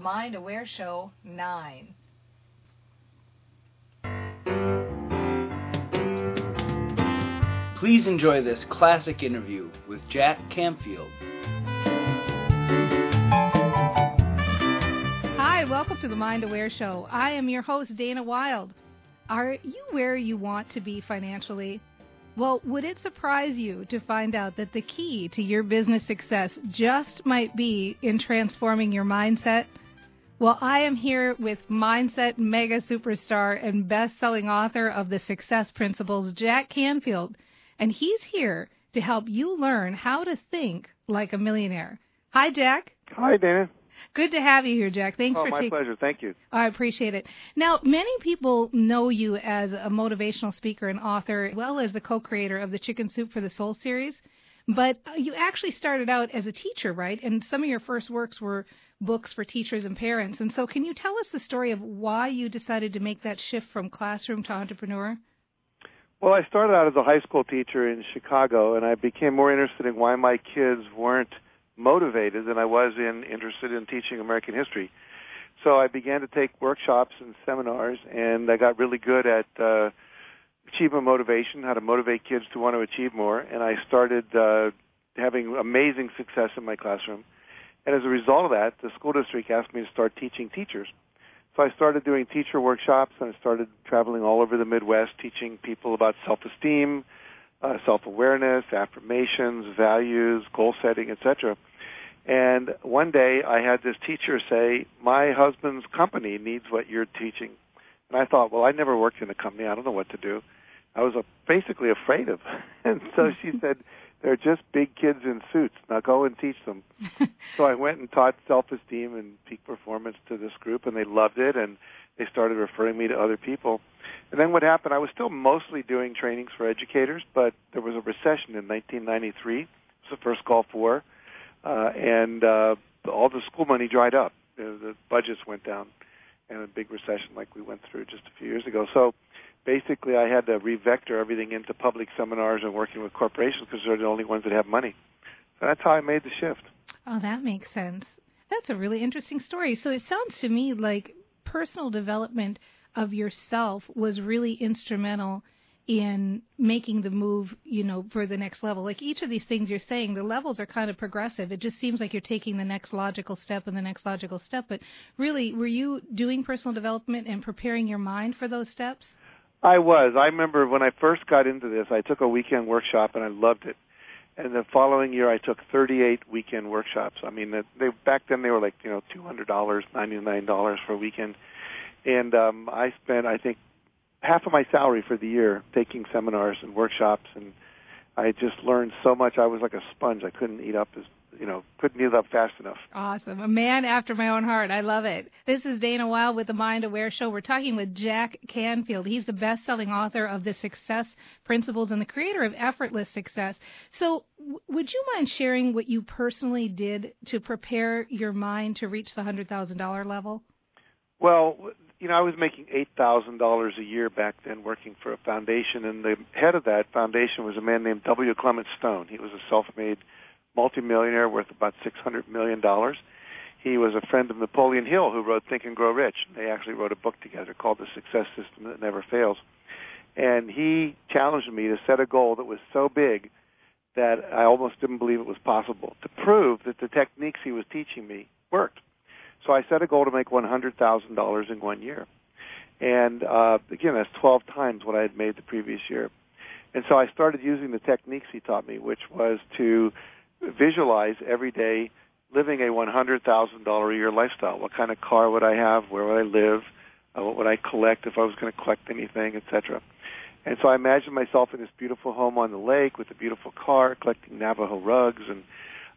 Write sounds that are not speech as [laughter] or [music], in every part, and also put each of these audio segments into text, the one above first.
Mind Aware Show 9. Please enjoy this classic interview with Jack Canfield. Hi, welcome to the Mind Aware Show. I am your host, Dana Wilde. Are you where you want to be financially? Well, would it surprise you to find out that the key to your business success just might be in transforming your mindset? Well, I am here with mindset mega superstar and best selling author of The Success Principles, Jack Canfield and he's here to help you learn how to think like a millionaire. Hi, Jack. Hi, Dana. Good to have you here, Jack. Thanks oh, for taking. Oh, my pleasure. Thank you. I appreciate it. Now, many people know you as a motivational speaker and author, as well as the co-creator of the Chicken Soup for the Soul series. But uh, you actually started out as a teacher, right? And some of your first works were books for teachers and parents. And so, can you tell us the story of why you decided to make that shift from classroom to entrepreneur? Well, I started out as a high school teacher in Chicago, and I became more interested in why my kids weren't motivated than I was in interested in teaching American history. So I began to take workshops and seminars, and I got really good at uh, achievement motivation, how to motivate kids to want to achieve more, and I started uh, having amazing success in my classroom. And as a result of that, the school district asked me to start teaching teachers. So I started doing teacher workshops and I started traveling all over the Midwest teaching people about self-esteem, uh, self-awareness, affirmations, values, goal setting, etc. And one day I had this teacher say, my husband's company needs what you're teaching. And I thought, well, I never worked in a company. I don't know what to do. I was uh, basically afraid of. [laughs] And so she said, they're just big kids in suits. Now go and teach them. [laughs] so I went and taught self-esteem and peak performance to this group, and they loved it, and they started referring me to other people. And then what happened? I was still mostly doing trainings for educators, but there was a recession in 1993. It was the first Gulf War, uh, and uh, all the school money dried up. The, the budgets went down, and a big recession like we went through just a few years ago. So basically I had to revector everything into public seminars and working with corporations because they're the only ones that have money. So that's how I made the shift. Oh, that makes sense. That's a really interesting story. So it sounds to me like personal development of yourself was really instrumental in making the move, you know, for the next level. Like each of these things you're saying, the levels are kind of progressive. It just seems like you're taking the next logical step and the next logical step. But really, were you doing personal development and preparing your mind for those steps? I was. I remember when I first got into this, I took a weekend workshop and I loved it. And the following year, I took 38 weekend workshops. I mean, they back then they were like you know $200, $99 for a weekend, and um, I spent I think half of my salary for the year taking seminars and workshops, and I just learned so much. I was like a sponge. I couldn't eat up as you know, couldn't get up fast enough. Awesome. A man after my own heart. I love it. This is Dana Wilde with the Mind Aware Show. We're talking with Jack Canfield. He's the best selling author of The Success Principles and the creator of Effortless Success. So, w- would you mind sharing what you personally did to prepare your mind to reach the $100,000 level? Well, you know, I was making $8,000 a year back then working for a foundation, and the head of that foundation was a man named W. Clement Stone. He was a self made multimillionaire worth about $600 million. He was a friend of Napoleon Hill who wrote Think and Grow Rich. They actually wrote a book together called The Success System That Never Fails. And he challenged me to set a goal that was so big that I almost didn't believe it was possible to prove that the techniques he was teaching me worked. So I set a goal to make $100,000 in one year. And uh, again, that's 12 times what I had made the previous year. And so I started using the techniques he taught me, which was to visualize every day living a $100,000 a year lifestyle. What kind of car would I have? Where would I live? Uh, what would I collect if I was going to collect anything, etc. And so I imagined myself in this beautiful home on the lake with a beautiful car, collecting Navajo rugs, and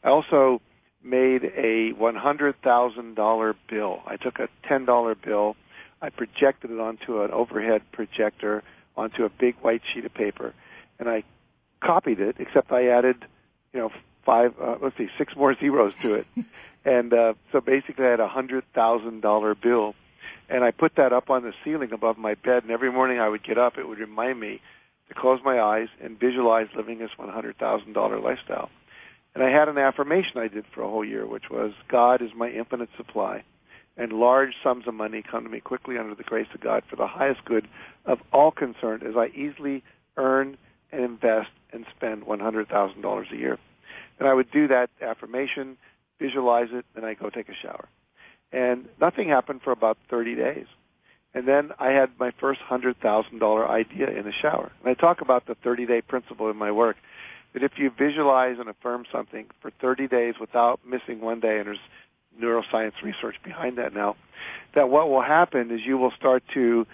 I also made a $100,000 bill. I took a $10 bill, I projected it onto an overhead projector onto a big white sheet of paper, and I copied it, except I added, you know, five, uh, let's see, six more zeros to it. [laughs] and uh, so basically I had a hundred thousand dollar bill. And I put that up on the ceiling above my bed, and every morning I would get up, it would remind me to close my eyes and visualize living this $100,000 lifestyle. And I had an affirmation I did for a whole year, which was, God is my infinite supply. and large sums of money come to me quickly under the grace of God for the highest good of all concerned as I easily earn and invest and spend $100,000 a year. And I would do that affirmation, visualize it, and I go take a shower. And nothing happened for about 30 days. And then I had my first $100,000 idea in the shower. And I talk about the 30 day principle in my work that if you visualize and affirm something for 30 days without missing one day, and there's neuroscience research behind that now, that what will happen is you will start to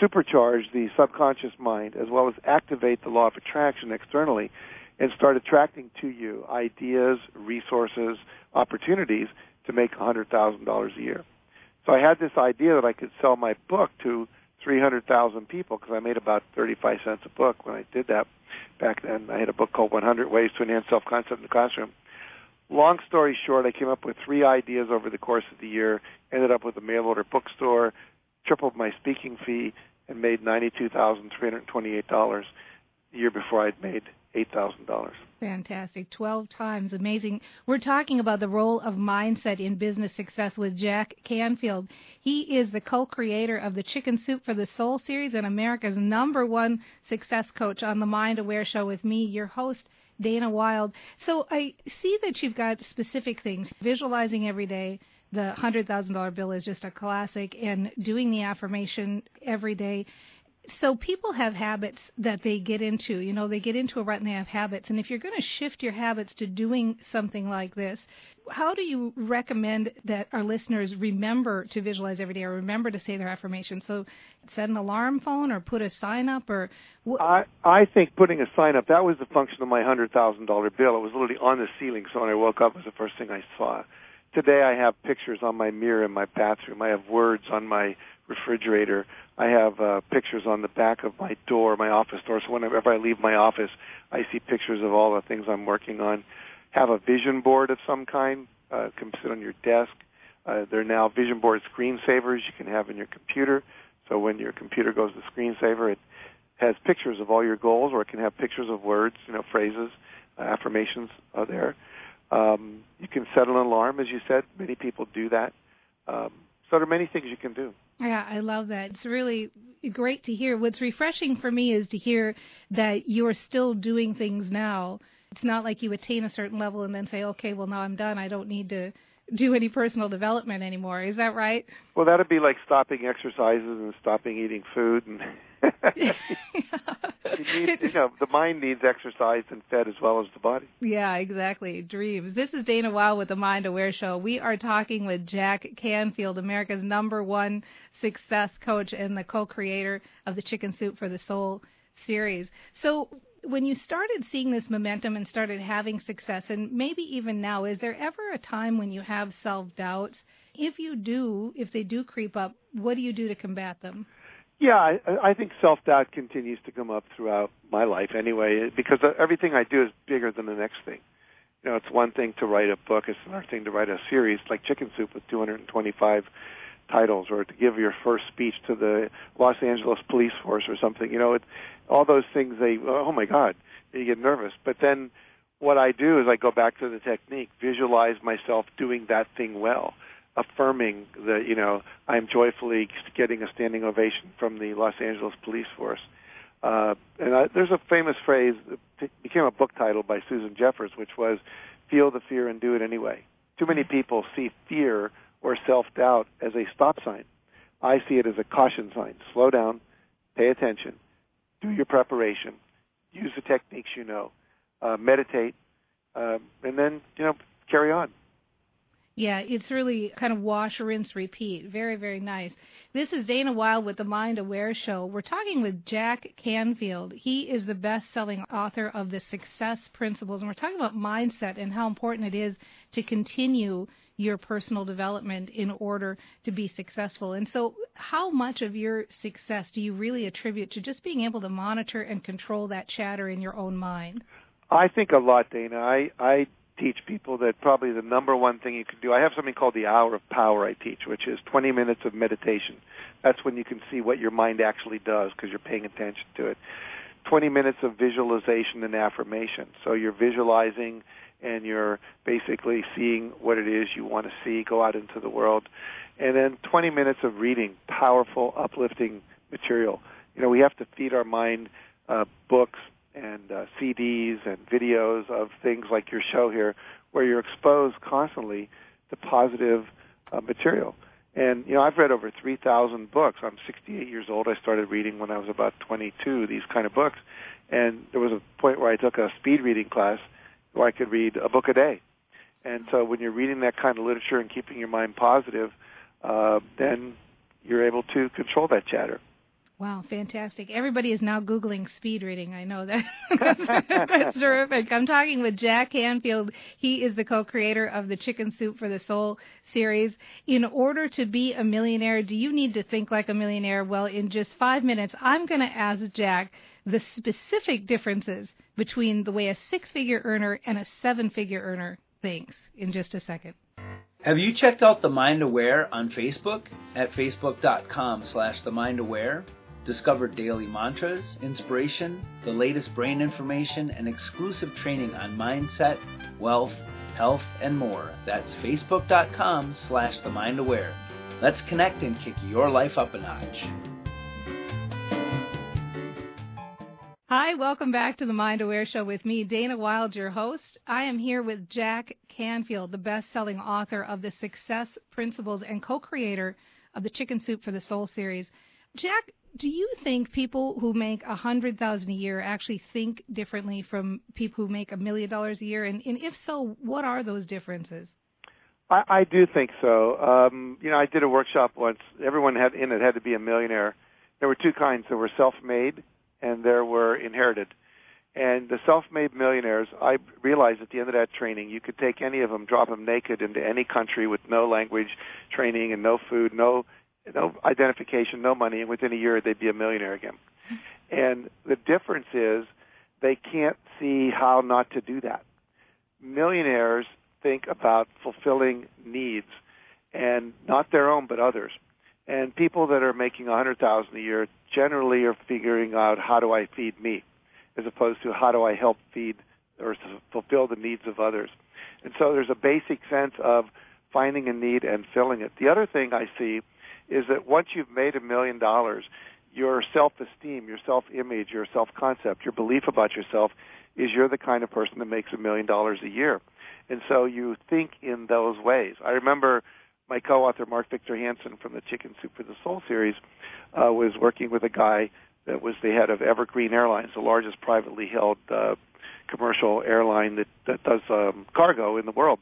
supercharge the subconscious mind as well as activate the law of attraction externally and start attracting to you ideas, resources, opportunities to make $100,000 a year. So I had this idea that I could sell my book to 300,000 people because I made about 35 cents a book when I did that back then. I had a book called 100 Ways to Enhance Self-Concept in the Classroom. Long story short, I came up with three ideas over the course of the year, ended up with a mail order bookstore, tripled my speaking fee, and made $92,328 the year before I'd made $8,000. Fantastic. 12 times. Amazing. We're talking about the role of mindset in business success with Jack Canfield. He is the co creator of the Chicken Soup for the Soul series and America's number one success coach on the Mind Aware Show with me, your host, Dana Wilde. So I see that you've got specific things, visualizing every day. The $100,000 bill is just a classic, and doing the affirmation every day so people have habits that they get into. You know, they get into a rut and they have habits. And if you're going to shift your habits to doing something like this, how do you recommend that our listeners remember to visualize every day or remember to say their affirmations? So set an alarm phone or put a sign up or wh- I I think putting a sign up that was the function of my hundred thousand dollar bill. It was literally on the ceiling, so when I woke up, it was the first thing I saw. Today I have pictures on my mirror in my bathroom. I have words on my refrigerator. I have uh, pictures on the back of my door, my office door. So whenever I leave my office, I see pictures of all the things I'm working on. Have a vision board of some kind. Uh, can sit on your desk. Uh, there are now vision board screensavers you can have in your computer. So when your computer goes to screensaver, it has pictures of all your goals, or it can have pictures of words, you know, phrases, uh, affirmations are there. Um, you can set an alarm, as you said. Many people do that. Um, so there are many things you can do. Yeah, I love that. It's really great to hear. What's refreshing for me is to hear that you're still doing things now. It's not like you attain a certain level and then say, okay, well, now I'm done. I don't need to do any personal development anymore. Is that right? Well, that'd be like stopping exercises and stopping eating food and [laughs] [laughs] you, need, you know, the mind needs exercise and fed as well as the body. Yeah, exactly. Dreams. This is Dana Wilde with the Mind Aware Show. We are talking with Jack Canfield, America's number one success coach and the co-creator of the Chicken Soup for the Soul series. So when you started seeing this momentum and started having success, and maybe even now, is there ever a time when you have self doubts? If you do, if they do creep up, what do you do to combat them? Yeah, I, I think self doubt continues to come up throughout my life anyway, because everything I do is bigger than the next thing. You know, it's one thing to write a book; it's another thing to write a series like Chicken Soup with 225 titles, or to give your first speech to the Los Angeles Police Force or something. You know, it, all those things. They, oh my God, you get nervous. But then, what I do is I go back to the technique, visualize myself doing that thing well affirming that you know I'm joyfully getting a standing ovation from the Los Angeles Police Force. Uh, and I, there's a famous phrase that became a book title by Susan Jeffers, which was "Feel the fear and do it anyway." Too many people see fear or self-doubt as a stop sign. I see it as a caution sign. Slow down, pay attention, do your preparation, use the techniques you know, uh, meditate, uh, and then you know carry on. Yeah, it's really kind of wash, rinse, repeat. Very, very nice. This is Dana Wilde with the Mind Aware Show. We're talking with Jack Canfield. He is the best selling author of the Success Principles, and we're talking about mindset and how important it is to continue your personal development in order to be successful. And so, how much of your success do you really attribute to just being able to monitor and control that chatter in your own mind? I think a lot, Dana. I, I teach people that probably the number one thing you can do. I have something called the hour of power I teach, which is 20 minutes of meditation. That's when you can see what your mind actually does because you're paying attention to it. 20 minutes of visualization and affirmation. So you're visualizing and you're basically seeing what it is you want to see go out into the world. And then 20 minutes of reading powerful, uplifting material. You know, we have to feed our mind uh, books and uh, CDs and videos of things like your show here, where you're exposed constantly to positive uh, material. And you know, I've read over 3,000 books. I'm 68 years old. I started reading when I was about 22. These kind of books, and there was a point where I took a speed reading class where I could read a book a day. And so, when you're reading that kind of literature and keeping your mind positive, uh, then you're able to control that chatter. Wow, fantastic. Everybody is now Googling speed reading. I know that. [laughs] That's terrific. I'm talking with Jack Canfield. He is the co creator of the Chicken Soup for the Soul series. In order to be a millionaire, do you need to think like a millionaire? Well, in just five minutes, I'm going to ask Jack the specific differences between the way a six figure earner and a seven figure earner thinks in just a second. Have you checked out The Mind Aware on Facebook at facebook.com slash The Mind Aware? Discover daily mantras, inspiration, the latest brain information, and exclusive training on mindset, wealth, health, and more. That's facebook.com slash the mind aware. Let's connect and kick your life up a notch. Hi, welcome back to the Mind Aware Show with me, Dana Wilde, your host. I am here with Jack Canfield, the best selling author of the Success Principles and co creator of the Chicken Soup for the Soul series. Jack, do you think people who make a hundred thousand a year actually think differently from people who make a million dollars a year? And, and if so, what are those differences? I, I do think so. Um, you know, I did a workshop once. Everyone had in it had to be a millionaire. There were two kinds. There were self-made, and there were inherited. And the self-made millionaires, I realized at the end of that training, you could take any of them, drop them naked into any country with no language training and no food, no no identification, no money, and within a year they'd be a millionaire again. Hmm. And the difference is they can't see how not to do that. Millionaires think about fulfilling needs and not their own but others. And people that are making a hundred thousand a year generally are figuring out how do I feed me, as opposed to how do I help feed or fulfill the needs of others. And so there's a basic sense of finding a need and filling it. The other thing I see is that once you've made a million dollars, your self-esteem, your self-image, your self-concept, your belief about yourself is you're the kind of person that makes a million dollars a year. And so you think in those ways. I remember my co-author Mark Victor Hansen from the Chicken Soup for the Soul series uh, was working with a guy that was the head of Evergreen Airlines, the largest privately held uh, commercial airline that, that does um, cargo in the world.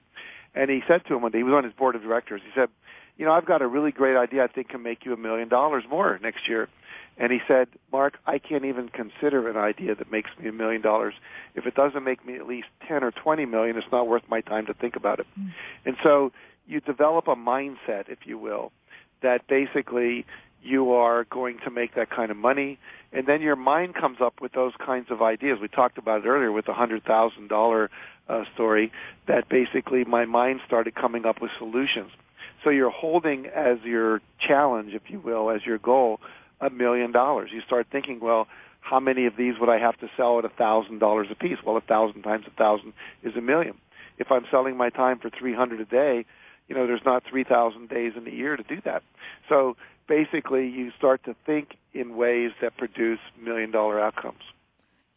And he said to him when he was on his board of directors, he said, you know, I've got a really great idea I think can make you a million dollars more next year. And he said, Mark, I can't even consider an idea that makes me a million dollars. If it doesn't make me at least 10 or 20 million, it's not worth my time to think about it. Mm. And so you develop a mindset, if you will, that basically you are going to make that kind of money. And then your mind comes up with those kinds of ideas. We talked about it earlier with the $100,000 uh, story that basically my mind started coming up with solutions. So you're holding as your challenge, if you will, as your goal, a million dollars. You start thinking, well, how many of these would I have to sell at a thousand dollars a piece? Well, a thousand times a thousand is a million. If I'm selling my time for three hundred a day, you know, there's not three thousand days in a year to do that. So basically, you start to think in ways that produce million dollar outcomes.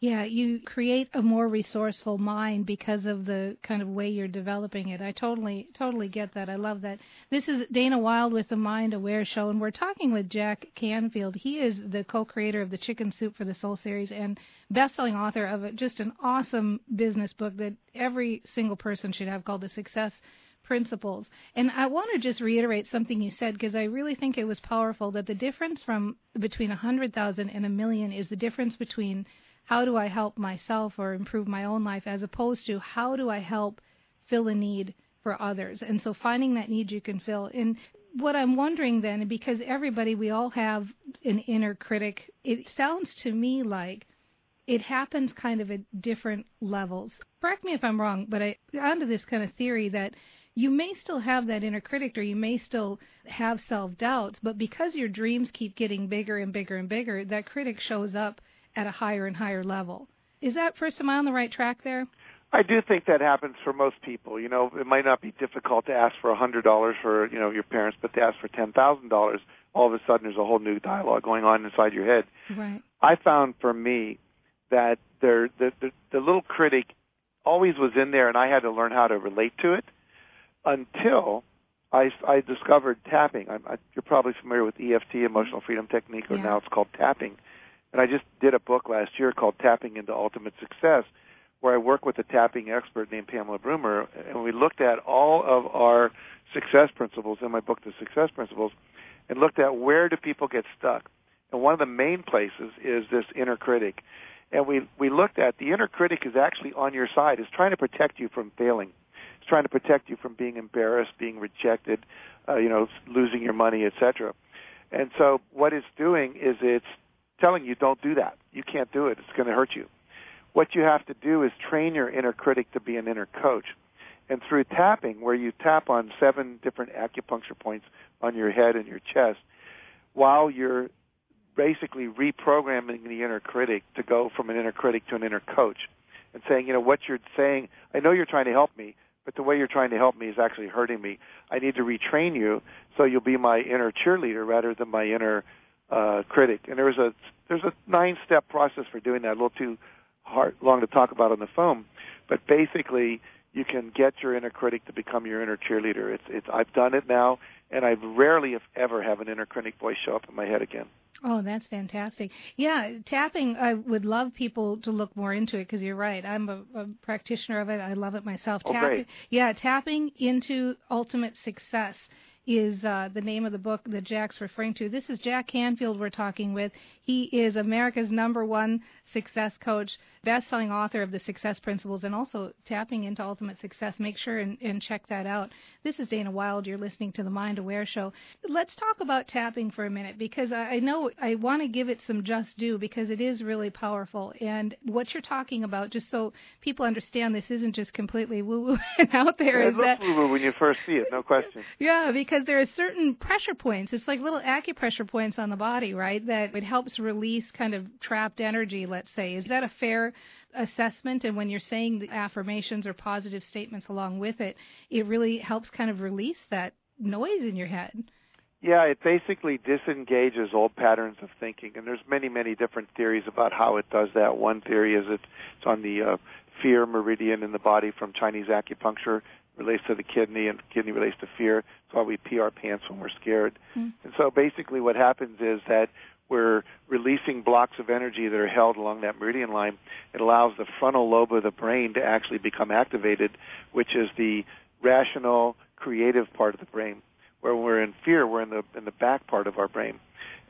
Yeah, you create a more resourceful mind because of the kind of way you're developing it. I totally, totally get that. I love that. This is Dana Wilde with the Mind Aware Show, and we're talking with Jack Canfield. He is the co-creator of the Chicken Soup for the Soul series and best-selling author of a, just an awesome business book that every single person should have called The Success Principles. And I want to just reiterate something you said because I really think it was powerful that the difference from between a hundred thousand and a million is the difference between how do I help myself or improve my own life as opposed to how do I help fill a need for others. And so finding that need you can fill. And what I'm wondering then, because everybody, we all have an inner critic, it sounds to me like it happens kind of at different levels. Correct me if I'm wrong, but I onto this kind of theory that you may still have that inner critic or you may still have self doubts, but because your dreams keep getting bigger and bigger and bigger, that critic shows up at a higher and higher level. Is that first am I on the right track there? I do think that happens for most people. You know, it might not be difficult to ask for a hundred dollars for you know your parents, but to ask for ten thousand dollars, all of a sudden there's a whole new dialogue going on inside your head. Right. I found for me that there the, the the little critic always was in there, and I had to learn how to relate to it until I, I discovered tapping. I'm, I, you're probably familiar with EFT, Emotional Freedom Technique, or Yeah. now it's called tapping. And I just did a book last year called Tapping into Ultimate Success, where I work with a tapping expert named Pamela Bruner, and we looked at all of our success principles in my book, The Success Principles, and looked at where do people get stuck. And one of the main places is this inner critic. And we, we looked at the inner critic is actually on your side, is trying to protect you from failing. It's trying to protect you from being embarrassed, being rejected, uh, you know, losing your money, etc. And so what it's doing is it's telling you don't do that. You can't do it. It's going to hurt you. What you have to do is train your inner critic to be an inner coach. And through tapping, where you tap on seven different acupuncture points on your head and your chest, while you're basically reprogramming the inner critic to go from an inner critic to an inner coach and saying, you know, what you're saying, I know you're trying to help me, but the way you're trying to help me is actually hurting me. I need to retrain you so you'll be my inner cheerleader rather than my inner uh, critic. And there's a there's a nine step process for doing that. A little too hard long to talk about on the phone, but basically you can get your inner critic to become your inner cheerleader. It's it's I've done it now, and I rarely, if ever, have an inner critic voice show up in my head again. Oh, that's fantastic. Yeah, tapping, I would love people to look more into it because you're right. I'm a, a practitioner of it. I love it myself. Oh, tapping, great. Yeah, tapping into ultimate success is uh, the name of the book that Jack's referring to. This is Jack Canfield we're talking with. He is America's number one success coach, best-selling author of the Success Principles, and also tapping into ultimate success. Make sure and, and check that out. This is Dana Wilde. You're listening to the Mind Aware Show. Let's talk about tapping for a minute because I I know I want to give it some just due because it is really powerful. And what you're talking about, just so people understand, this isn't just completely woo-woo [laughs] and out there. it is looks that woo-woo when you first see it, no question. [laughs] yeah, because there are certain pressure points. It's like little acupressure points on the body, right? That it helps release kind of trapped energy, let's say. Is that a fair assessment? And when you're saying the affirmations or positive statements along with it, it really helps kind of release that noise in your head. Yeah, it basically disengages old patterns of thinking, and there's many, many different theories about how it does that. One theory is it's, it's on the uh, fear meridian in the body from Chinese acupuncture, relates to the kidney, and kidney relates to fear. That's why we pee our pants when we're scared. Mm. And so basically, what happens is that we're releasing blocks of energy that are held along that meridian line. It allows the frontal lobe of the brain to actually become activated, which is the rational, creative part of the brain. Where we're in fear, we're in the in the back part of our brain,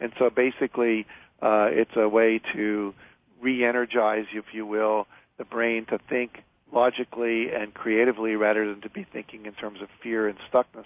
and so basically, uh, it's a way to re-energize, if you will, the brain to think logically and creatively rather than to be thinking in terms of fear and stuckness.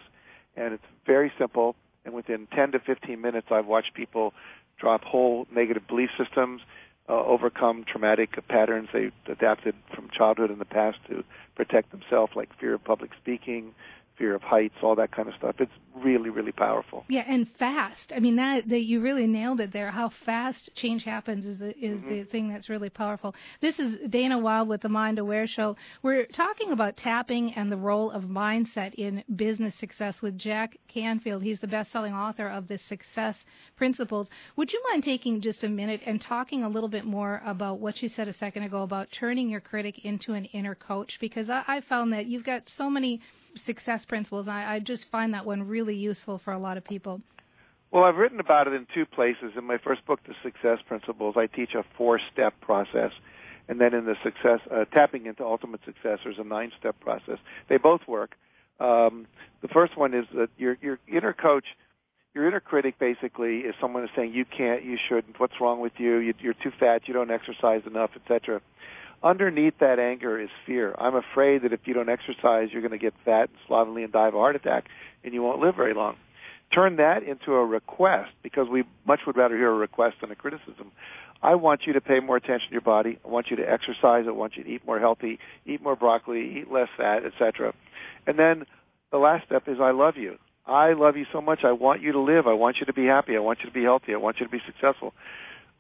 And it's very simple. And within 10 to 15 minutes, I've watched people drop whole negative belief systems, uh, overcome traumatic patterns they adapted from childhood in the past to protect themselves, like fear of public speaking, fear of heights, all that kind of stuff. It's really, really powerful. Yeah, and fast. I mean that that you really nailed it there. How fast change happens is the is Mhm. the thing that's really powerful. This is Dana Wilde with the Mind Aware Show. We're talking about tapping and the role of mindset in business success with Jack Canfield. He's the best-selling author of the Success Principles. Would you mind taking just a minute and talking a little bit more about what you said a second ago about turning your critic into an inner coach? Because I, I found that you've got so many success principles. I, I just find that one really useful for a lot of people. Well, I've written about it in two places. In my first book, The Success Principles, I teach a four-step process. And then in the success, uh, tapping into ultimate success, there's a nine-step process. They both work. Um, the first one is that your, your inner coach, your inner critic basically is someone who's saying you can't, you shouldn't, what's wrong with you, you you're too fat, you don't exercise enough, etc. Underneath that anger is fear. I'm afraid that if you don't exercise, you're going to get fat and slovenly and die of a heart attack, and you won't live very long. Turn that into a request because we much would rather hear a request than a criticism. I want you to pay more attention to your body. I want you to exercise. I want you to eat more healthy, eat more broccoli, eat less fat, etc. And then the last step is I love you. I love you so much. I want you to live. I want you to be happy. I want you to be healthy. I want you to be successful.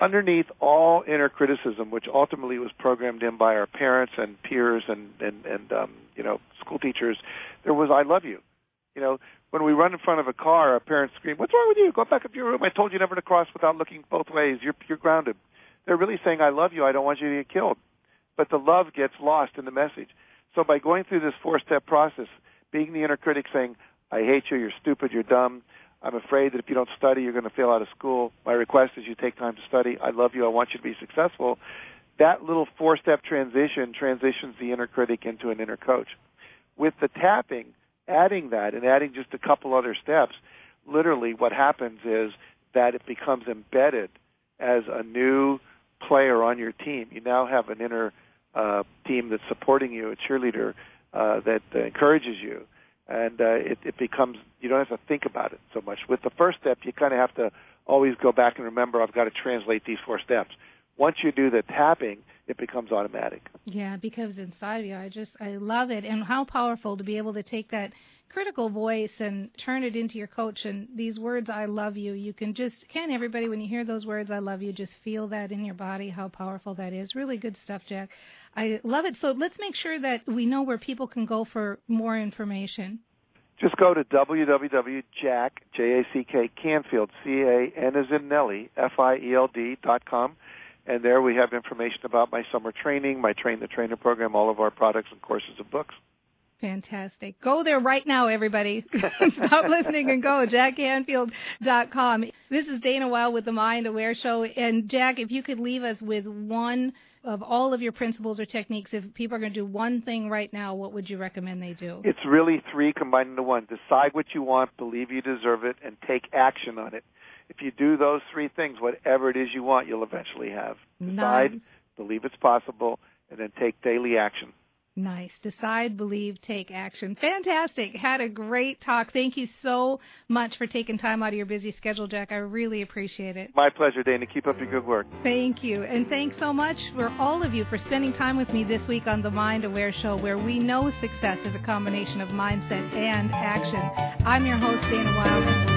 Underneath all inner criticism, which ultimately was programmed in by our parents and peers and and and um, you know school teachers, there was "I love you." You know, when we run in front of a car, our parents scream, "What's wrong with you? Go back up to your room. I told you never to cross without looking both ways. You're you're grounded." They're really saying, "I love you. I don't want you to get killed." But the love gets lost in the message. So by going through this four-step process, being the inner critic saying, "I hate you. You're stupid. You're dumb." I'm afraid that if you don't study, you're going to fail out of school. My request is you take time to study. I love you. I want you to be successful. That little four step transition transitions the inner critic into an inner coach. With the tapping, adding that and adding just a couple other steps, literally what happens is that it becomes embedded as a new player on your team. You now have an inner uh, team that's supporting you, a cheerleader uh, that uh, encourages you, and uh, it, it becomes you don't have to think about it so much. With the first step, you kind of have to always go back and remember I've got to translate these four steps. Once you do the tapping, it becomes automatic. Yeah, because inside of you, I just I love it, and how powerful to be able to take that critical voice and turn it into your coach. And these words I love you you can just can everybody when you hear those words I love you just feel that in your body how powerful that is. Really good stuff Jack. I love it. So let's make sure that we know where people can go for more information. Just go to www.jack, J-A-C-K, Canfield, C-A-N as in Nellie, F-I-E-L-D dot com. And there we have information about my summer training, my Train the Trainer program, all of our products and courses and books. Fantastic. Go there right now, everybody. [laughs] Stop listening and go. JackCanfield.com. This is Dana Wilde with the Mind Aware Show. And Jack, if you could leave us with one of all of your principles or techniques, if people are going to do one thing right now, what would you recommend they do? It's really three combined into one. Decide what you want, believe you deserve it, and take action on it. If you do those three things, whatever it is you want, you'll eventually have. Decide, nice. believe it's possible, and then take daily action. Nice. Decide, believe, take action. Fantastic. Had a great talk. Thank you so much for taking time out of your busy schedule, Jack. I really appreciate it. My pleasure, Dana. Keep up your good work. Thank you. And thanks so much for all of you for spending time with me this week on the Mind Aware Show, where we know success is a combination of mindset and action. I'm your host, Dana Wilde.